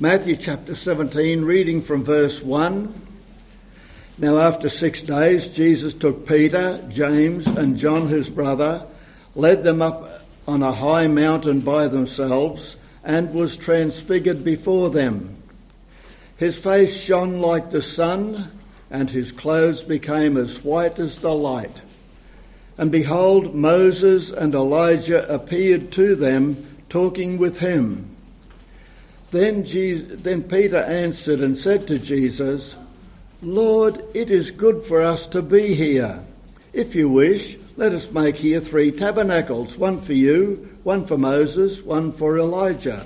Matthew chapter 17, reading from verse 1. Now, after six days, Jesus took Peter, James, and John his brother, led them up on a high mountain by themselves, and was transfigured before them. His face shone like the sun, and his clothes became as white as the light. And behold, Moses and Elijah appeared to them, talking with him. Then, Jesus, then Peter answered and said to Jesus, Lord, it is good for us to be here. If you wish, let us make here three tabernacles one for you, one for Moses, one for Elijah.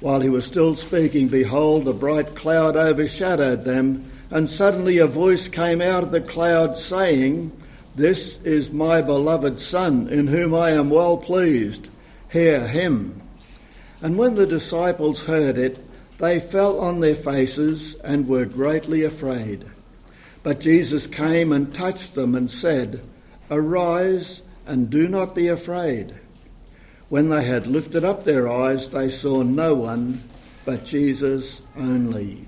While he was still speaking, behold, a bright cloud overshadowed them, and suddenly a voice came out of the cloud saying, This is my beloved Son, in whom I am well pleased. Hear him. And when the disciples heard it, they fell on their faces and were greatly afraid. But Jesus came and touched them and said, Arise and do not be afraid. When they had lifted up their eyes, they saw no one but Jesus only.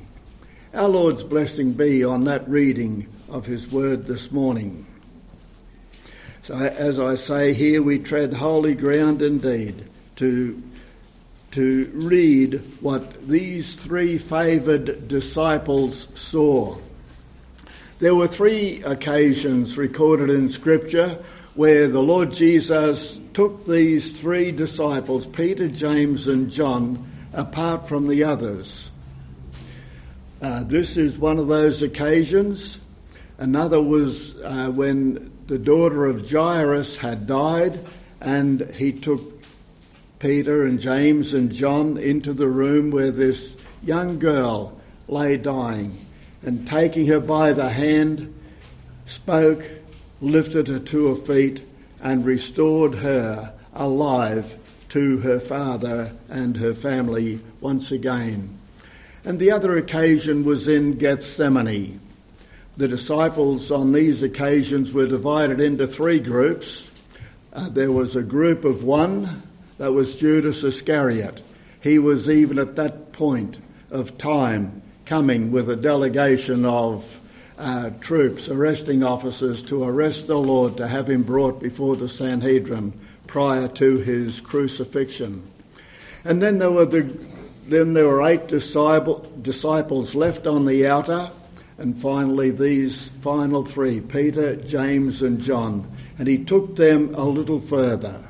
Our Lord's blessing be on that reading of His word this morning. So, as I say here, we tread holy ground indeed to to read what these three favoured disciples saw. There were three occasions recorded in Scripture where the Lord Jesus took these three disciples, Peter, James, and John, apart from the others. Uh, this is one of those occasions. Another was uh, when the daughter of Jairus had died, and he took Peter and James and John into the room where this young girl lay dying and taking her by the hand, spoke, lifted her to her feet, and restored her alive to her father and her family once again. And the other occasion was in Gethsemane. The disciples on these occasions were divided into three groups. Uh, there was a group of one that was Judas Iscariot. He was even at that point of time coming with a delegation of uh, troops, arresting officers, to arrest the Lord, to have him brought before the Sanhedrin prior to his crucifixion. And then there were the then there were eight disciple, disciples left on the outer, and finally these final three Peter, James, and John. And he took them a little further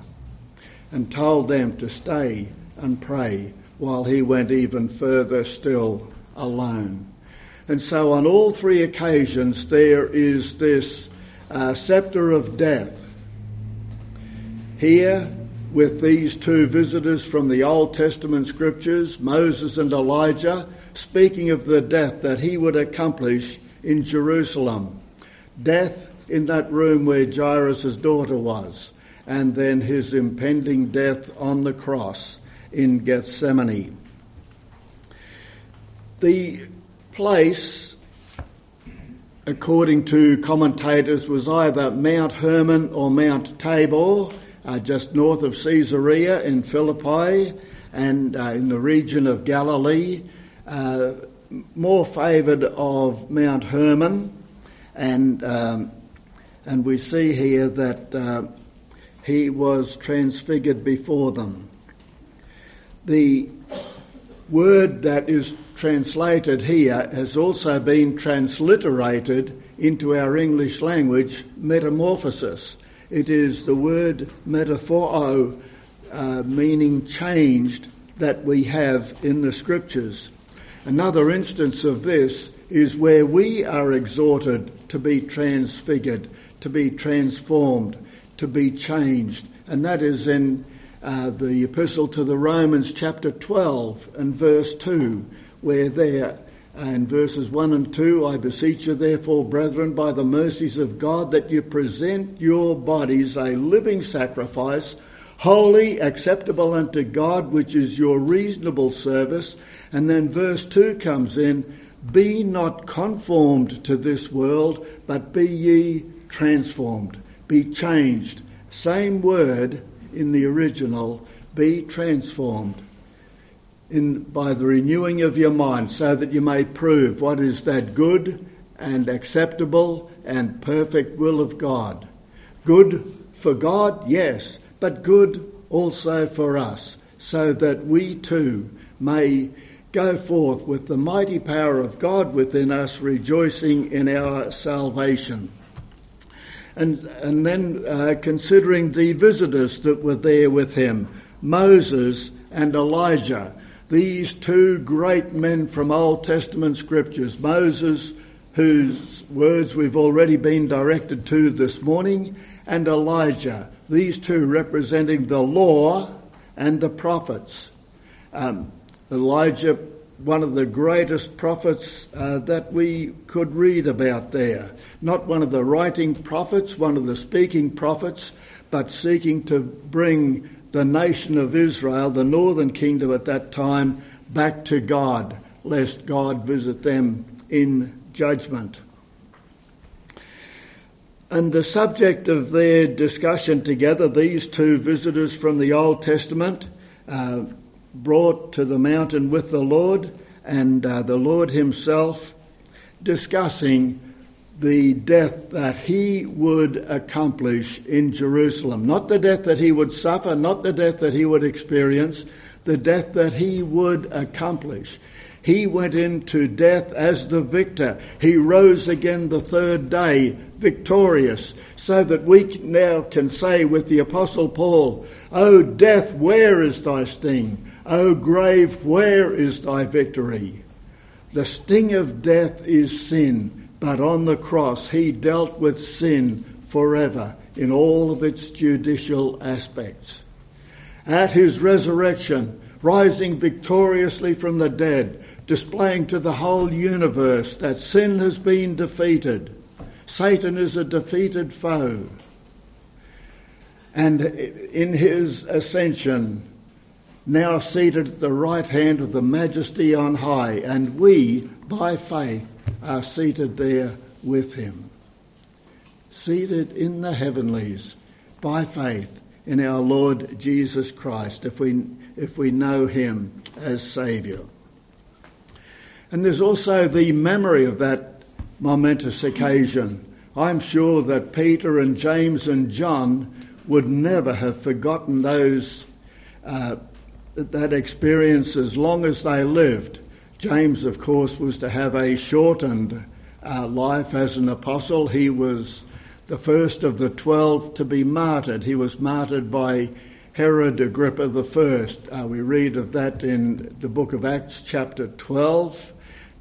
and told them to stay and pray while he went even further still alone. And so, on all three occasions, there is this uh, scepter of death. Here, with these two visitors from the Old Testament scriptures, Moses and Elijah, speaking of the death that he would accomplish in Jerusalem. Death in that room where Jairus' daughter was and then his impending death on the cross in Gethsemane. The place, according to commentators, was either Mount Hermon or Mount Tabor, uh, just north of Caesarea in Philippi and uh, in the region of Galilee. Uh, more favoured of Mount Hermon, and um, and we see here that uh, he was transfigured before them. The word that is translated here has also been transliterated into our English language, metamorphosis. It is the word metaphoro, uh, meaning changed, that we have in the scriptures. Another instance of this is where we are exhorted to be transfigured, to be transformed, to be changed. And that is in uh, the Epistle to the Romans, chapter 12 and verse 2, where there, in verses 1 and 2, I beseech you, therefore, brethren, by the mercies of God, that you present your bodies a living sacrifice, holy, acceptable unto God, which is your reasonable service. And then verse 2 comes in, be not conformed to this world, but be ye transformed be changed. Same word in the original, be transformed. in, by the renewing of your mind, so that you may prove what is that good and acceptable and perfect will of God. Good for God, yes, but good also for us, so that we too may go forth with the mighty power of God within us, rejoicing in our salvation. And, and then uh, considering the visitors that were there with him, Moses and Elijah, these two great men from Old Testament scriptures, Moses, whose words we've already been directed to this morning, and Elijah, these two representing the law and the prophets. Um, Elijah, one of the greatest prophets uh, that we could read about there. Not one of the writing prophets, one of the speaking prophets, but seeking to bring the nation of Israel, the northern kingdom at that time, back to God, lest God visit them in judgment. And the subject of their discussion together, these two visitors from the Old Testament, uh, brought to the mountain with the Lord, and uh, the Lord Himself discussing the death that He would accomplish in Jerusalem. Not the death that He would suffer, not the death that He would experience, the death that He would accomplish. He went into death as the victor. He rose again the third day, victorious, so that we now can say with the Apostle Paul, O death, where is thy sting? O grave, where is thy victory? The sting of death is sin, but on the cross he dealt with sin forever in all of its judicial aspects. At his resurrection, rising victoriously from the dead, displaying to the whole universe that sin has been defeated, Satan is a defeated foe. And in his ascension, now seated at the right hand of the Majesty on high, and we, by faith, are seated there with him. Seated in the heavenlies by faith in our Lord Jesus Christ, if we, if we know him as Saviour. And there's also the memory of that momentous occasion. I'm sure that Peter and James and John would never have forgotten those uh, that experience as long as they lived. James, of course, was to have a shortened uh, life as an apostle. He was the first of the twelve to be martyred. He was martyred by Herod Agrippa I. Uh, we read of that in the book of Acts, chapter 12.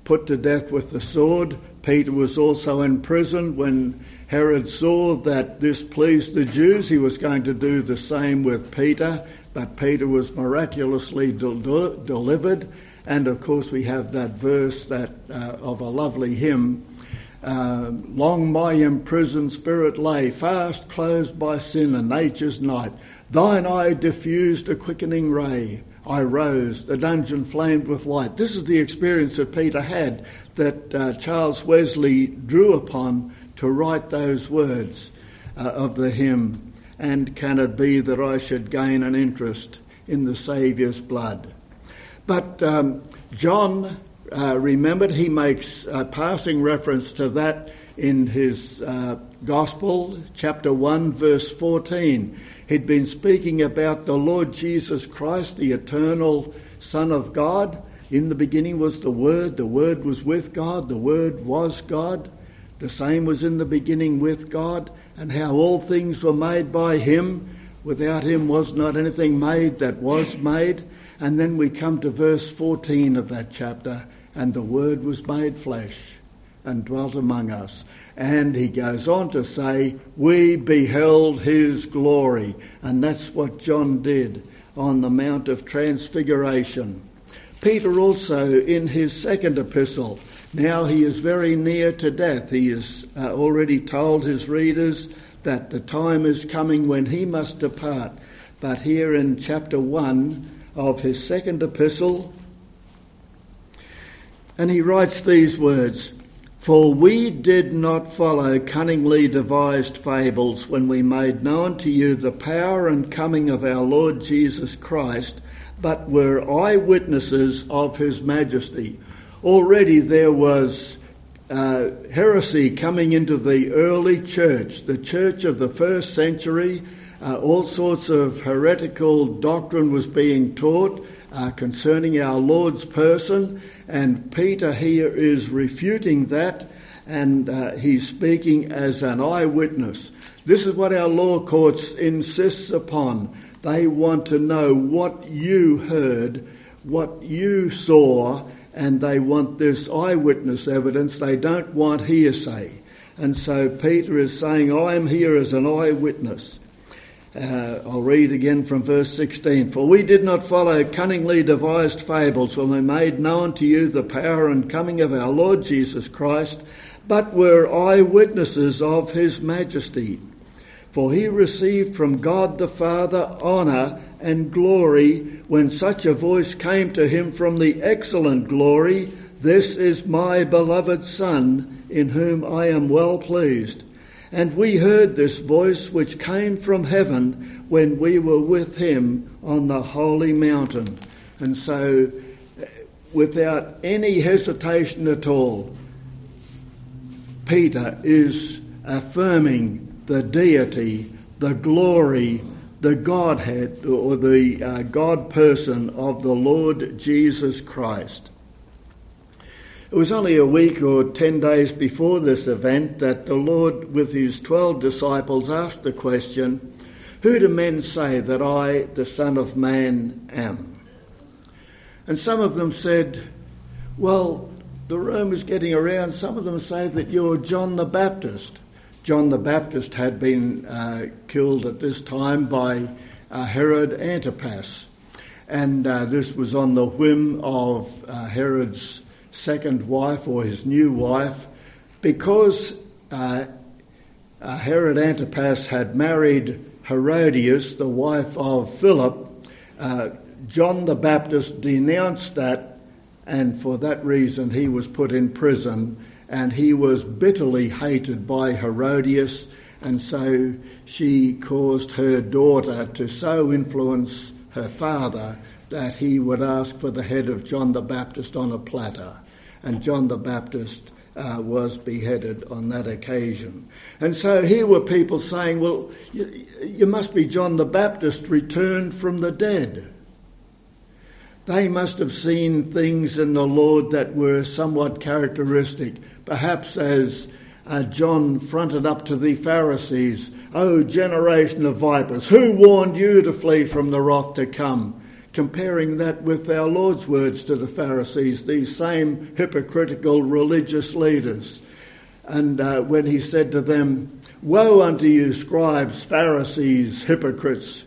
Put to death with the sword. Peter was also in prison when Herod saw that this pleased the Jews. He was going to do the same with Peter but Peter was miraculously del- delivered. And of course, we have that verse that uh, of a lovely hymn. Uh, long my imprisoned spirit lay, fast closed by sin and nature's night. Thine eye diffused a quickening ray. I rose, the dungeon flamed with light. This is the experience that Peter had that uh, Charles Wesley drew upon to write those words uh, of the hymn and can it be that I should gain an interest in the Saviour's blood? But um, John uh, remembered, he makes a passing reference to that in his uh, Gospel, chapter 1, verse 14. He'd been speaking about the Lord Jesus Christ, the eternal Son of God. In the beginning was the Word, the Word was with God, the Word was God. The same was in the beginning with God and how all things were made by him. Without him was not anything made that was made. And then we come to verse 14 of that chapter, and the Word was made flesh and dwelt among us. And he goes on to say, We beheld his glory. And that's what John did on the Mount of Transfiguration. Peter also, in his second epistle, now he is very near to death. He has uh, already told his readers that the time is coming when he must depart. But here in chapter 1 of his second epistle, and he writes these words For we did not follow cunningly devised fables when we made known to you the power and coming of our Lord Jesus Christ but were eyewitnesses of his majesty. Already there was uh, heresy coming into the early church, the church of the first century. Uh, all sorts of heretical doctrine was being taught uh, concerning our Lord's person, and Peter here is refuting that, and uh, he's speaking as an eyewitness. This is what our law courts insists upon. They want to know what you heard, what you saw, and they want this eyewitness evidence. They don't want hearsay. And so Peter is saying, I am here as an eyewitness. Uh, I'll read again from verse 16. For we did not follow cunningly devised fables when we made known to you the power and coming of our Lord Jesus Christ, but were eyewitnesses of his majesty. For he received from God the Father honour and glory when such a voice came to him from the excellent glory This is my beloved Son, in whom I am well pleased. And we heard this voice which came from heaven when we were with him on the holy mountain. And so, eh, without any hesitation at all, Peter is affirming the deity, the glory, the Godhead or the uh, God person of the Lord Jesus Christ. It was only a week or ten days before this event that the Lord, with his twelve disciples, asked the question, Who do men say that I, the Son of Man, am? And some of them said, Well, the rumours getting around, some of them say that you're John the Baptist. John the Baptist had been uh, killed at this time by uh, Herod Antipas. And uh, this was on the whim of uh, Herod's second wife or his new wife, because uh, uh, Herod Antipas had married Herodias, the wife of Philip. John the Baptist denounced that, and for that reason he was put in prison and he was bitterly hated by Herodias, and so she caused her daughter to so influence her father that he would ask for the head of John the Baptist on a platter. And John the Baptist uh, was beheaded on that occasion. And so here were people saying, well, you, you must be John the Baptist returned from the dead. They must have seen things in the Lord that were somewhat characteristic perhaps as uh, John fronted up to the Pharisees, O generation of vipers, who warned you to flee from the wrath to come? Comparing that with our Lord's words to the Pharisees, these same hypocritical religious leaders. And uh, when he said to them, Woe unto you, scribes, Pharisees, hypocrites!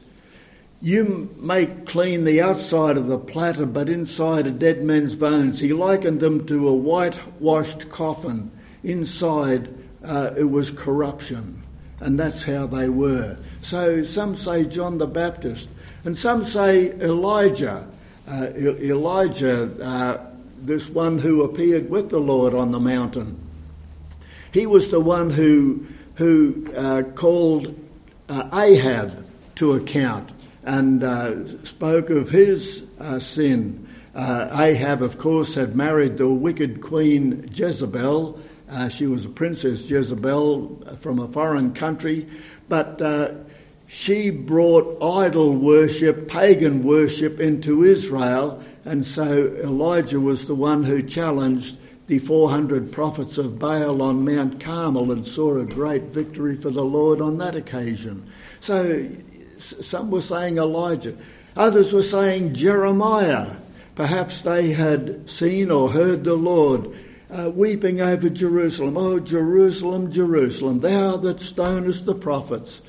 You make clean the outside of the platter, but inside are dead men's bones. He likened them to a whitewashed coffin. Inside uh, it was corruption, and that's how they were. So some say John the Baptist, and some say Elijah. Uh, Elijah, uh, this one who appeared with the Lord on the mountain. He was the one who who uh, called uh, Ahab to account and uh, spoke of his uh, sin. Uh, Ahab, of course, had married the wicked queen Jezebel. Uh, she was a princess Jezebel from a foreign country, but uh, she brought idol worship, pagan worship into Israel, and so Elijah was the one who challenged the 400 prophets of Baal on Mount Carmel and saw a great victory for the Lord on that occasion. So some were saying Elijah. Others were saying Jeremiah. Perhaps they had seen or heard the Lord uh, weeping over Jerusalem. Oh, Jerusalem, Jerusalem, thou that stonest the prophets.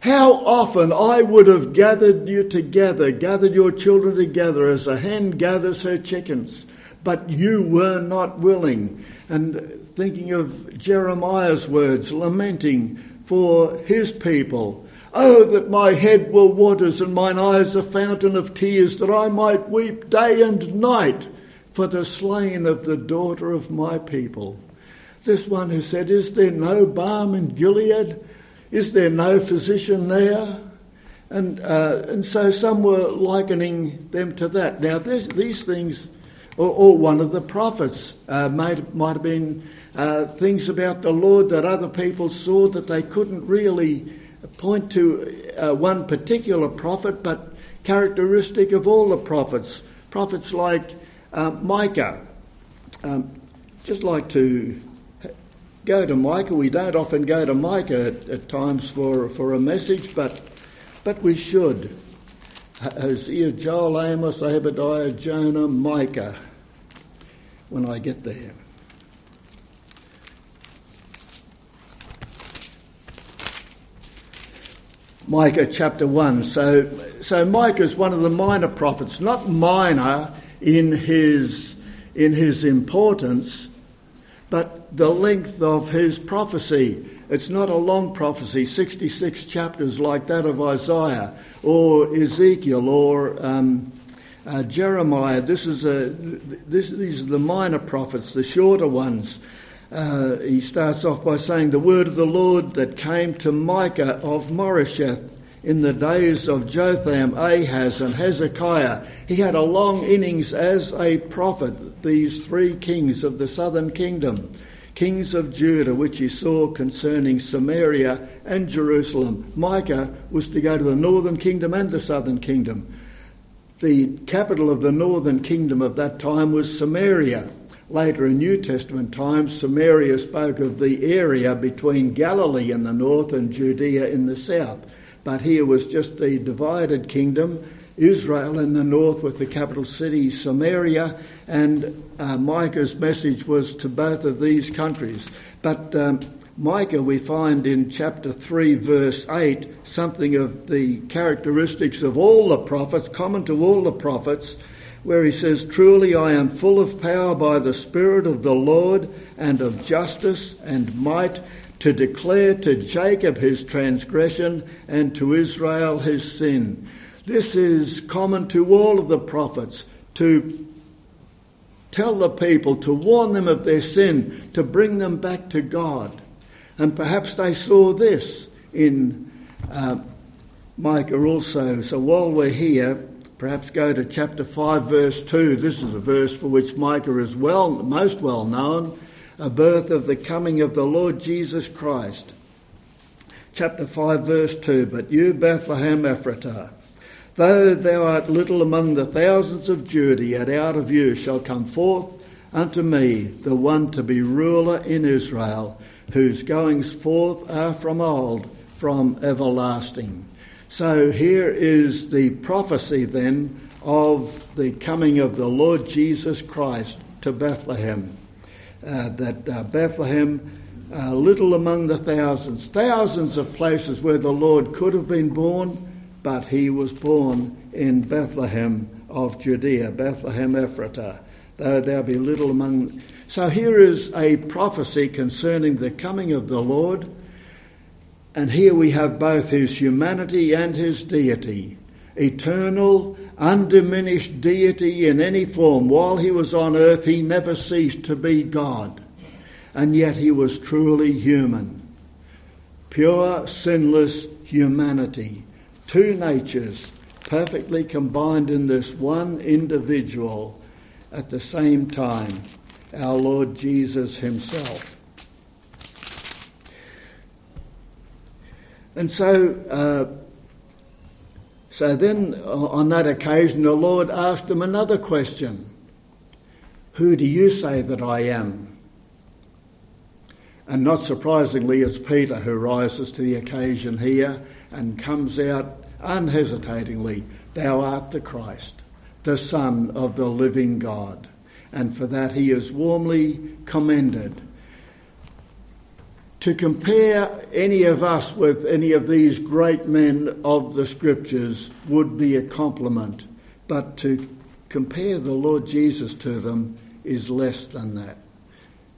How often I would have gathered you together, gathered your children together as a hen gathers her chickens, but you were not willing. And thinking of Jeremiah's words, lamenting for his people. Oh, that my head were waters and mine eyes a fountain of tears, that I might weep day and night for the slain of the daughter of my people. This one who said, Is there no balm in Gilead? Is there no physician there? And, uh, and so some were likening them to that. Now, these things, or, or, one of the prophets uh, might, might have been uh, things about the Lord that other people saw that they couldn't really point to uh, one particular prophet, but characteristic of all the prophets. Prophets like uh, Micah. Um, just like to go to Micah. We don't often go to Micah at, at times for, for a message, but, but we should. Hosea, Joel, Amos, Obadiah, Jonah, Micah, when I get there. Micah chapter 1. So, so Micah is one of the minor prophets, not minor in his, in his importance, but the length of his prophecy. It's not a long prophecy, 66 chapters like that of Isaiah or Ezekiel or um, uh, Jeremiah. This is a, this, these are the minor prophets, the shorter ones. Uh, he starts off by saying, The word of the Lord that came to Micah of Moresheth in the days of Jotham, Ahaz, and Hezekiah. He had a long innings as a prophet these three kings of the southern kingdom, kings of Judah, which he saw concerning Samaria and Jerusalem. Micah was to go to the northern kingdom and the southern kingdom. The capital of the northern kingdom of that time was Samaria. Later in New Testament times, Samaria spoke of the area between Galilee in the north and Judea in the south. But here was just the divided kingdom Israel in the north with the capital city Samaria, and uh, Micah's message was to both of these countries. But um, Micah, we find in chapter 3, verse 8, something of the characteristics of all the prophets, common to all the prophets, where he says, Truly I am full of power by the Spirit of the Lord and of justice and might to declare to Jacob his transgression and to Israel his sin. This is common to all of the prophets to tell the people, to warn them of their sin, to bring them back to God. And perhaps they saw this in uh, Micah also. So while we're here, perhaps go to chapter 5, verse 2. This is a verse for which Micah is well, most well known a birth of the coming of the Lord Jesus Christ. Chapter 5, verse 2 But you, Bethlehem Ephratah, Though thou art little among the thousands of Judah, yet out of you shall come forth unto me the one to be ruler in Israel, whose goings forth are from old, from everlasting. So here is the prophecy then of the coming of the Lord Jesus Christ to Bethlehem. Uh, that uh, Bethlehem, uh, little among the thousands, thousands of places where the Lord could have been born but he was born in Bethlehem of Judea, Bethlehem Ephratah, though there be little among. So here is a prophecy concerning the coming of the Lord, and here we have both his humanity and his deity. Eternal, undiminished deity in any form. While he was on earth, he never ceased to be God, and yet he was truly human. Pure, sinless humanity two natures perfectly combined in this one individual at the same time, our Lord Jesus Himself. And so, uh, so then uh, on that occasion, the Lord asked him another question Who do you say that I am? And not surprisingly, it's Peter who rises to the occasion here and comes out unhesitatingly, Thou art the Christ, the Son of the living God. And for that he is warmly commended. To compare any of us with any of these great men of the Scriptures would be a compliment, but to compare the Lord Jesus to them is less than that.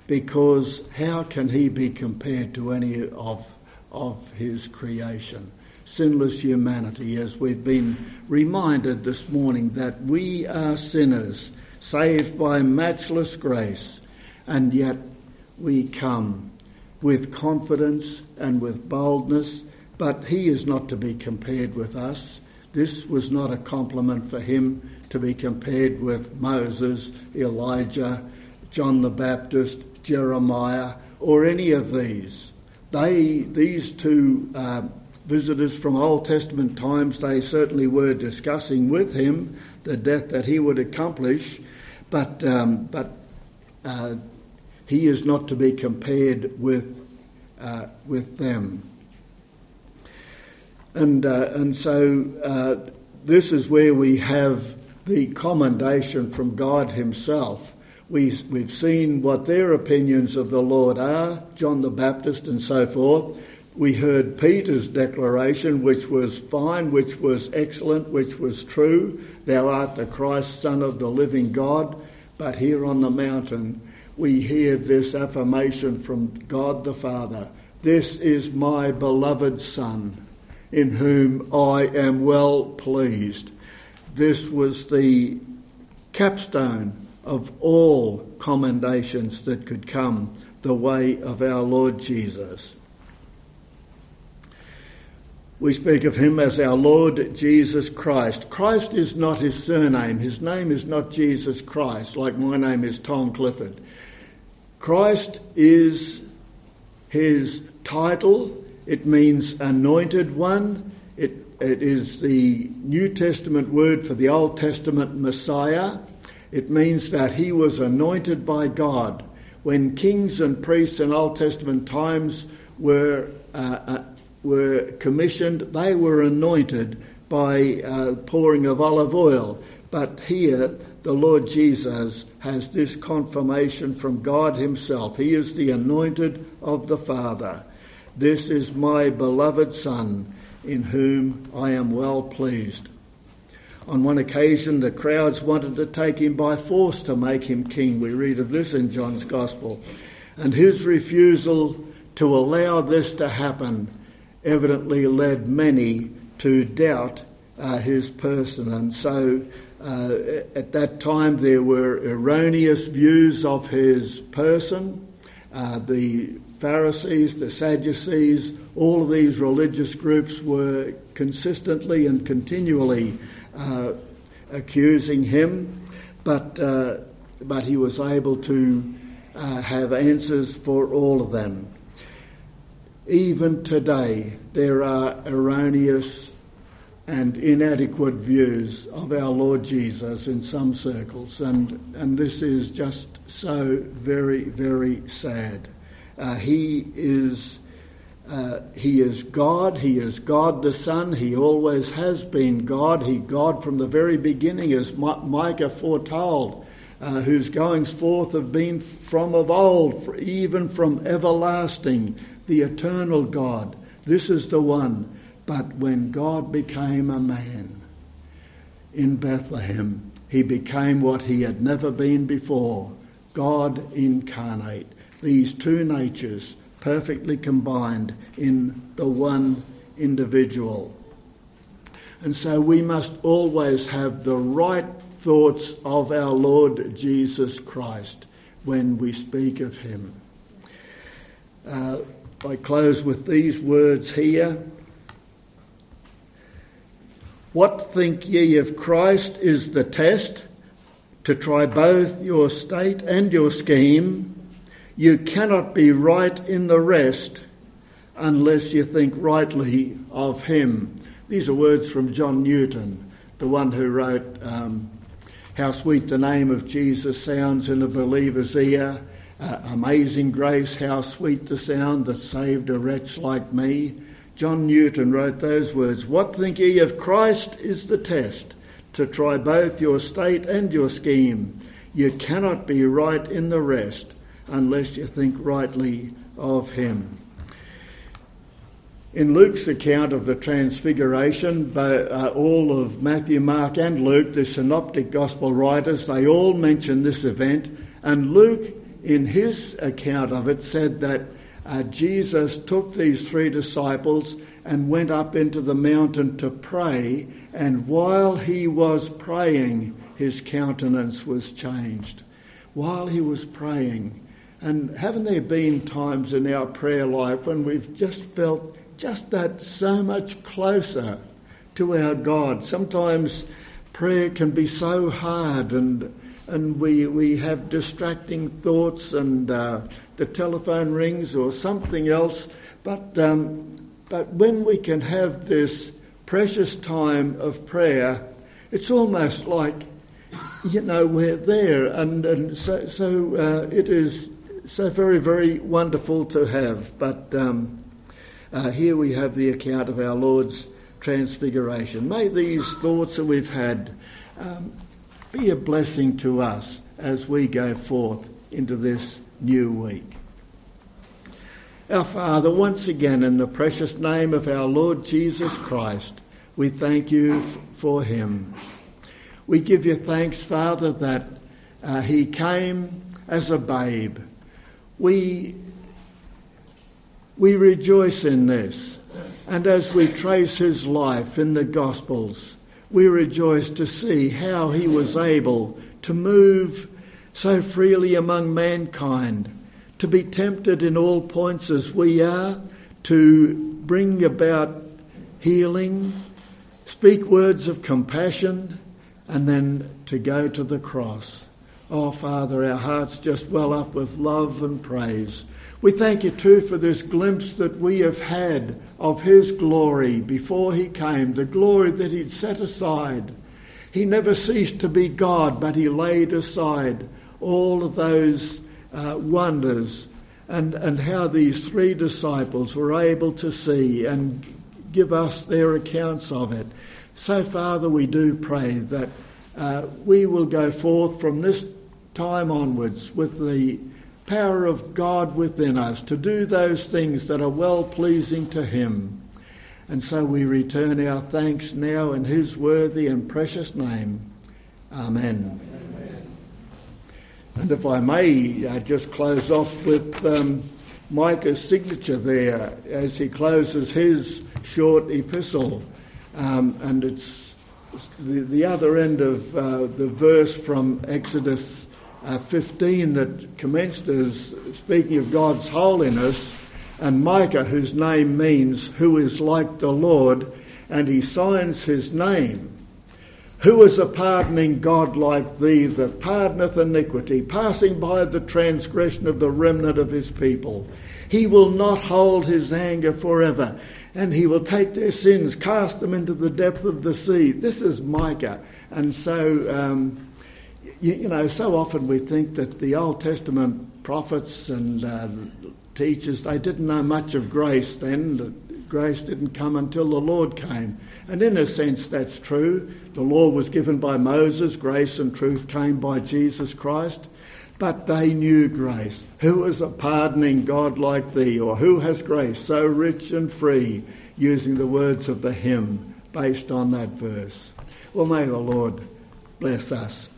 Because how can he be compared to any of, of his creation? sinless humanity, as we've been reminded this morning that we are sinners, saved by matchless grace, and yet we come with confidence and with boldness but he is not to be compared with us. This was not a compliment for him to be compared with Moses, Elijah, John the Baptist, Jeremiah, or any of these. They, these two uh, visitors from Old Testament times, they certainly were discussing with him the death that he would accomplish, but, um, but uh, he is not to be compared with, uh, with them. And, uh, and so uh, this is where we have the commendation from God Himself. We, we've seen what their opinions of the Lord are, John the Baptist and so forth. We heard Peter's declaration, which was fine, which was excellent, which was true. Thou art the Christ, Son of the living God. But here on the mountain, we hear this affirmation from God the Father This is my beloved Son, in whom I am well pleased. This was the capstone of all commendations that could come the way of our Lord Jesus. We speak of him as our Lord Jesus Christ. Christ is not his surname. His name is not Jesus Christ, like my name is Tom Clifford. Christ is his title. It means anointed one. It, it is the New Testament word for the Old Testament Messiah. It means that he was anointed by God. When kings and priests in Old Testament times were, uh, uh, were commissioned, they were anointed by uh, pouring of olive oil. But here, the Lord Jesus has this confirmation from God Himself. He is the anointed of the Father. This is my beloved Son, in whom I am well pleased. On one occasion, the crowds wanted to take him by force to make him king. We read of this in John's Gospel. And his refusal to allow this to happen evidently led many to doubt uh, his person. And so uh, at that time, there were erroneous views of his person. Uh, the Pharisees, the Sadducees, all of these religious groups were consistently and continually uh, accusing him, but, uh, but he was able to uh, have answers for all of them. Even today, there are erroneous and inadequate views of our Lord Jesus in some circles, and, and this is just so very, very sad. Uh, he is uh, he is God. He is God the Son. He always has been God. He God from the very beginning, as Micah foretold, uh, whose goings forth have been from of old, even from everlasting, the eternal God. This is the one but when God became a man in Bethlehem, he became what he had never been before God incarnate. These two natures perfectly combined in the one individual. And so we must always have the right thoughts of our Lord Jesus Christ when we speak of him. Uh, I close with these words here. What think ye of Christ is the test to try both your state and your scheme. You cannot be right in the rest unless you think rightly of him. These are words from John Newton, the one who wrote um, How Sweet the Name of Jesus Sounds in a Believer's Ear. Uh, amazing grace, how sweet the sound that saved a wretch like me. John Newton wrote those words What think ye of Christ is the test to try both your state and your scheme. You cannot be right in the rest unless you think rightly of him. In Luke's account of the Transfiguration, uh, all of Matthew, Mark, and Luke, the synoptic gospel writers, they all mention this event. And Luke, in his account of it, said that uh, Jesus took these three disciples and went up into the mountain to pray, and while he was praying, his countenance was changed. While he was praying, and haven't there been times in our prayer life when we've just felt just that so much closer to our God. Sometimes prayer can be so hard and and we, we have distracting thoughts and uh, the telephone rings or something else. But, um, but when we can have this precious time of prayer, it's almost like, you know, we're there. And, and so, so uh, it is so very, very wonderful to have. But um, uh, here we have the account of our Lord's transfiguration. May these thoughts that we've had um, be a blessing to us as we go forth into this new week. Our Father, once again, in the precious name of our Lord Jesus Christ, we thank you f- for him. We give you thanks, Father, that uh, he came as a babe. We, we rejoice in this. And as we trace his life in the Gospels, we rejoice to see how he was able to move so freely among mankind, to be tempted in all points as we are, to bring about healing, speak words of compassion, and then to go to the cross. Oh, Father, our hearts just well up with love and praise we thank you too for this glimpse that we have had of his glory before he came, the glory that he'd set aside. He never ceased to be God, but he laid aside all of those uh, wonders and, and how these three disciples were able to see and give us their accounts of it. So, Father, we do pray that uh, we will go forth from this time onwards with the power of God within us to do those things that are well pleasing to Him. And so we return our thanks now in His worthy and precious name. Amen. Amen. And if I may uh, just close off with um, Micah's signature there as he closes his short epistle. Um, and it's the, the other end of uh, the verse from Exodus uh, 15 that commenced as speaking of God's holiness, and Micah, whose name means who is like the Lord, and he signs his name. Who is a pardoning God like thee that pardoneth iniquity, passing by the transgression of the remnant of his people? He will not hold his anger forever, and he will take their sins, cast them into the depth of the sea. This is Micah. And so um, you, you, know, so often we think that the Old Testament prophets and uh, teachers, they didn't know much of grace then. Grace didn't come until the Lord came. And in a sense, that's true. The law was given by Moses, grace and truth came by Jesus Christ. But they knew grace. Who is a pardoning God like thee? Or who has grace so rich and free? Using the words of the hymn based on that verse. Well, may the Lord bless us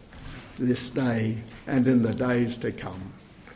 this day and in the days to come.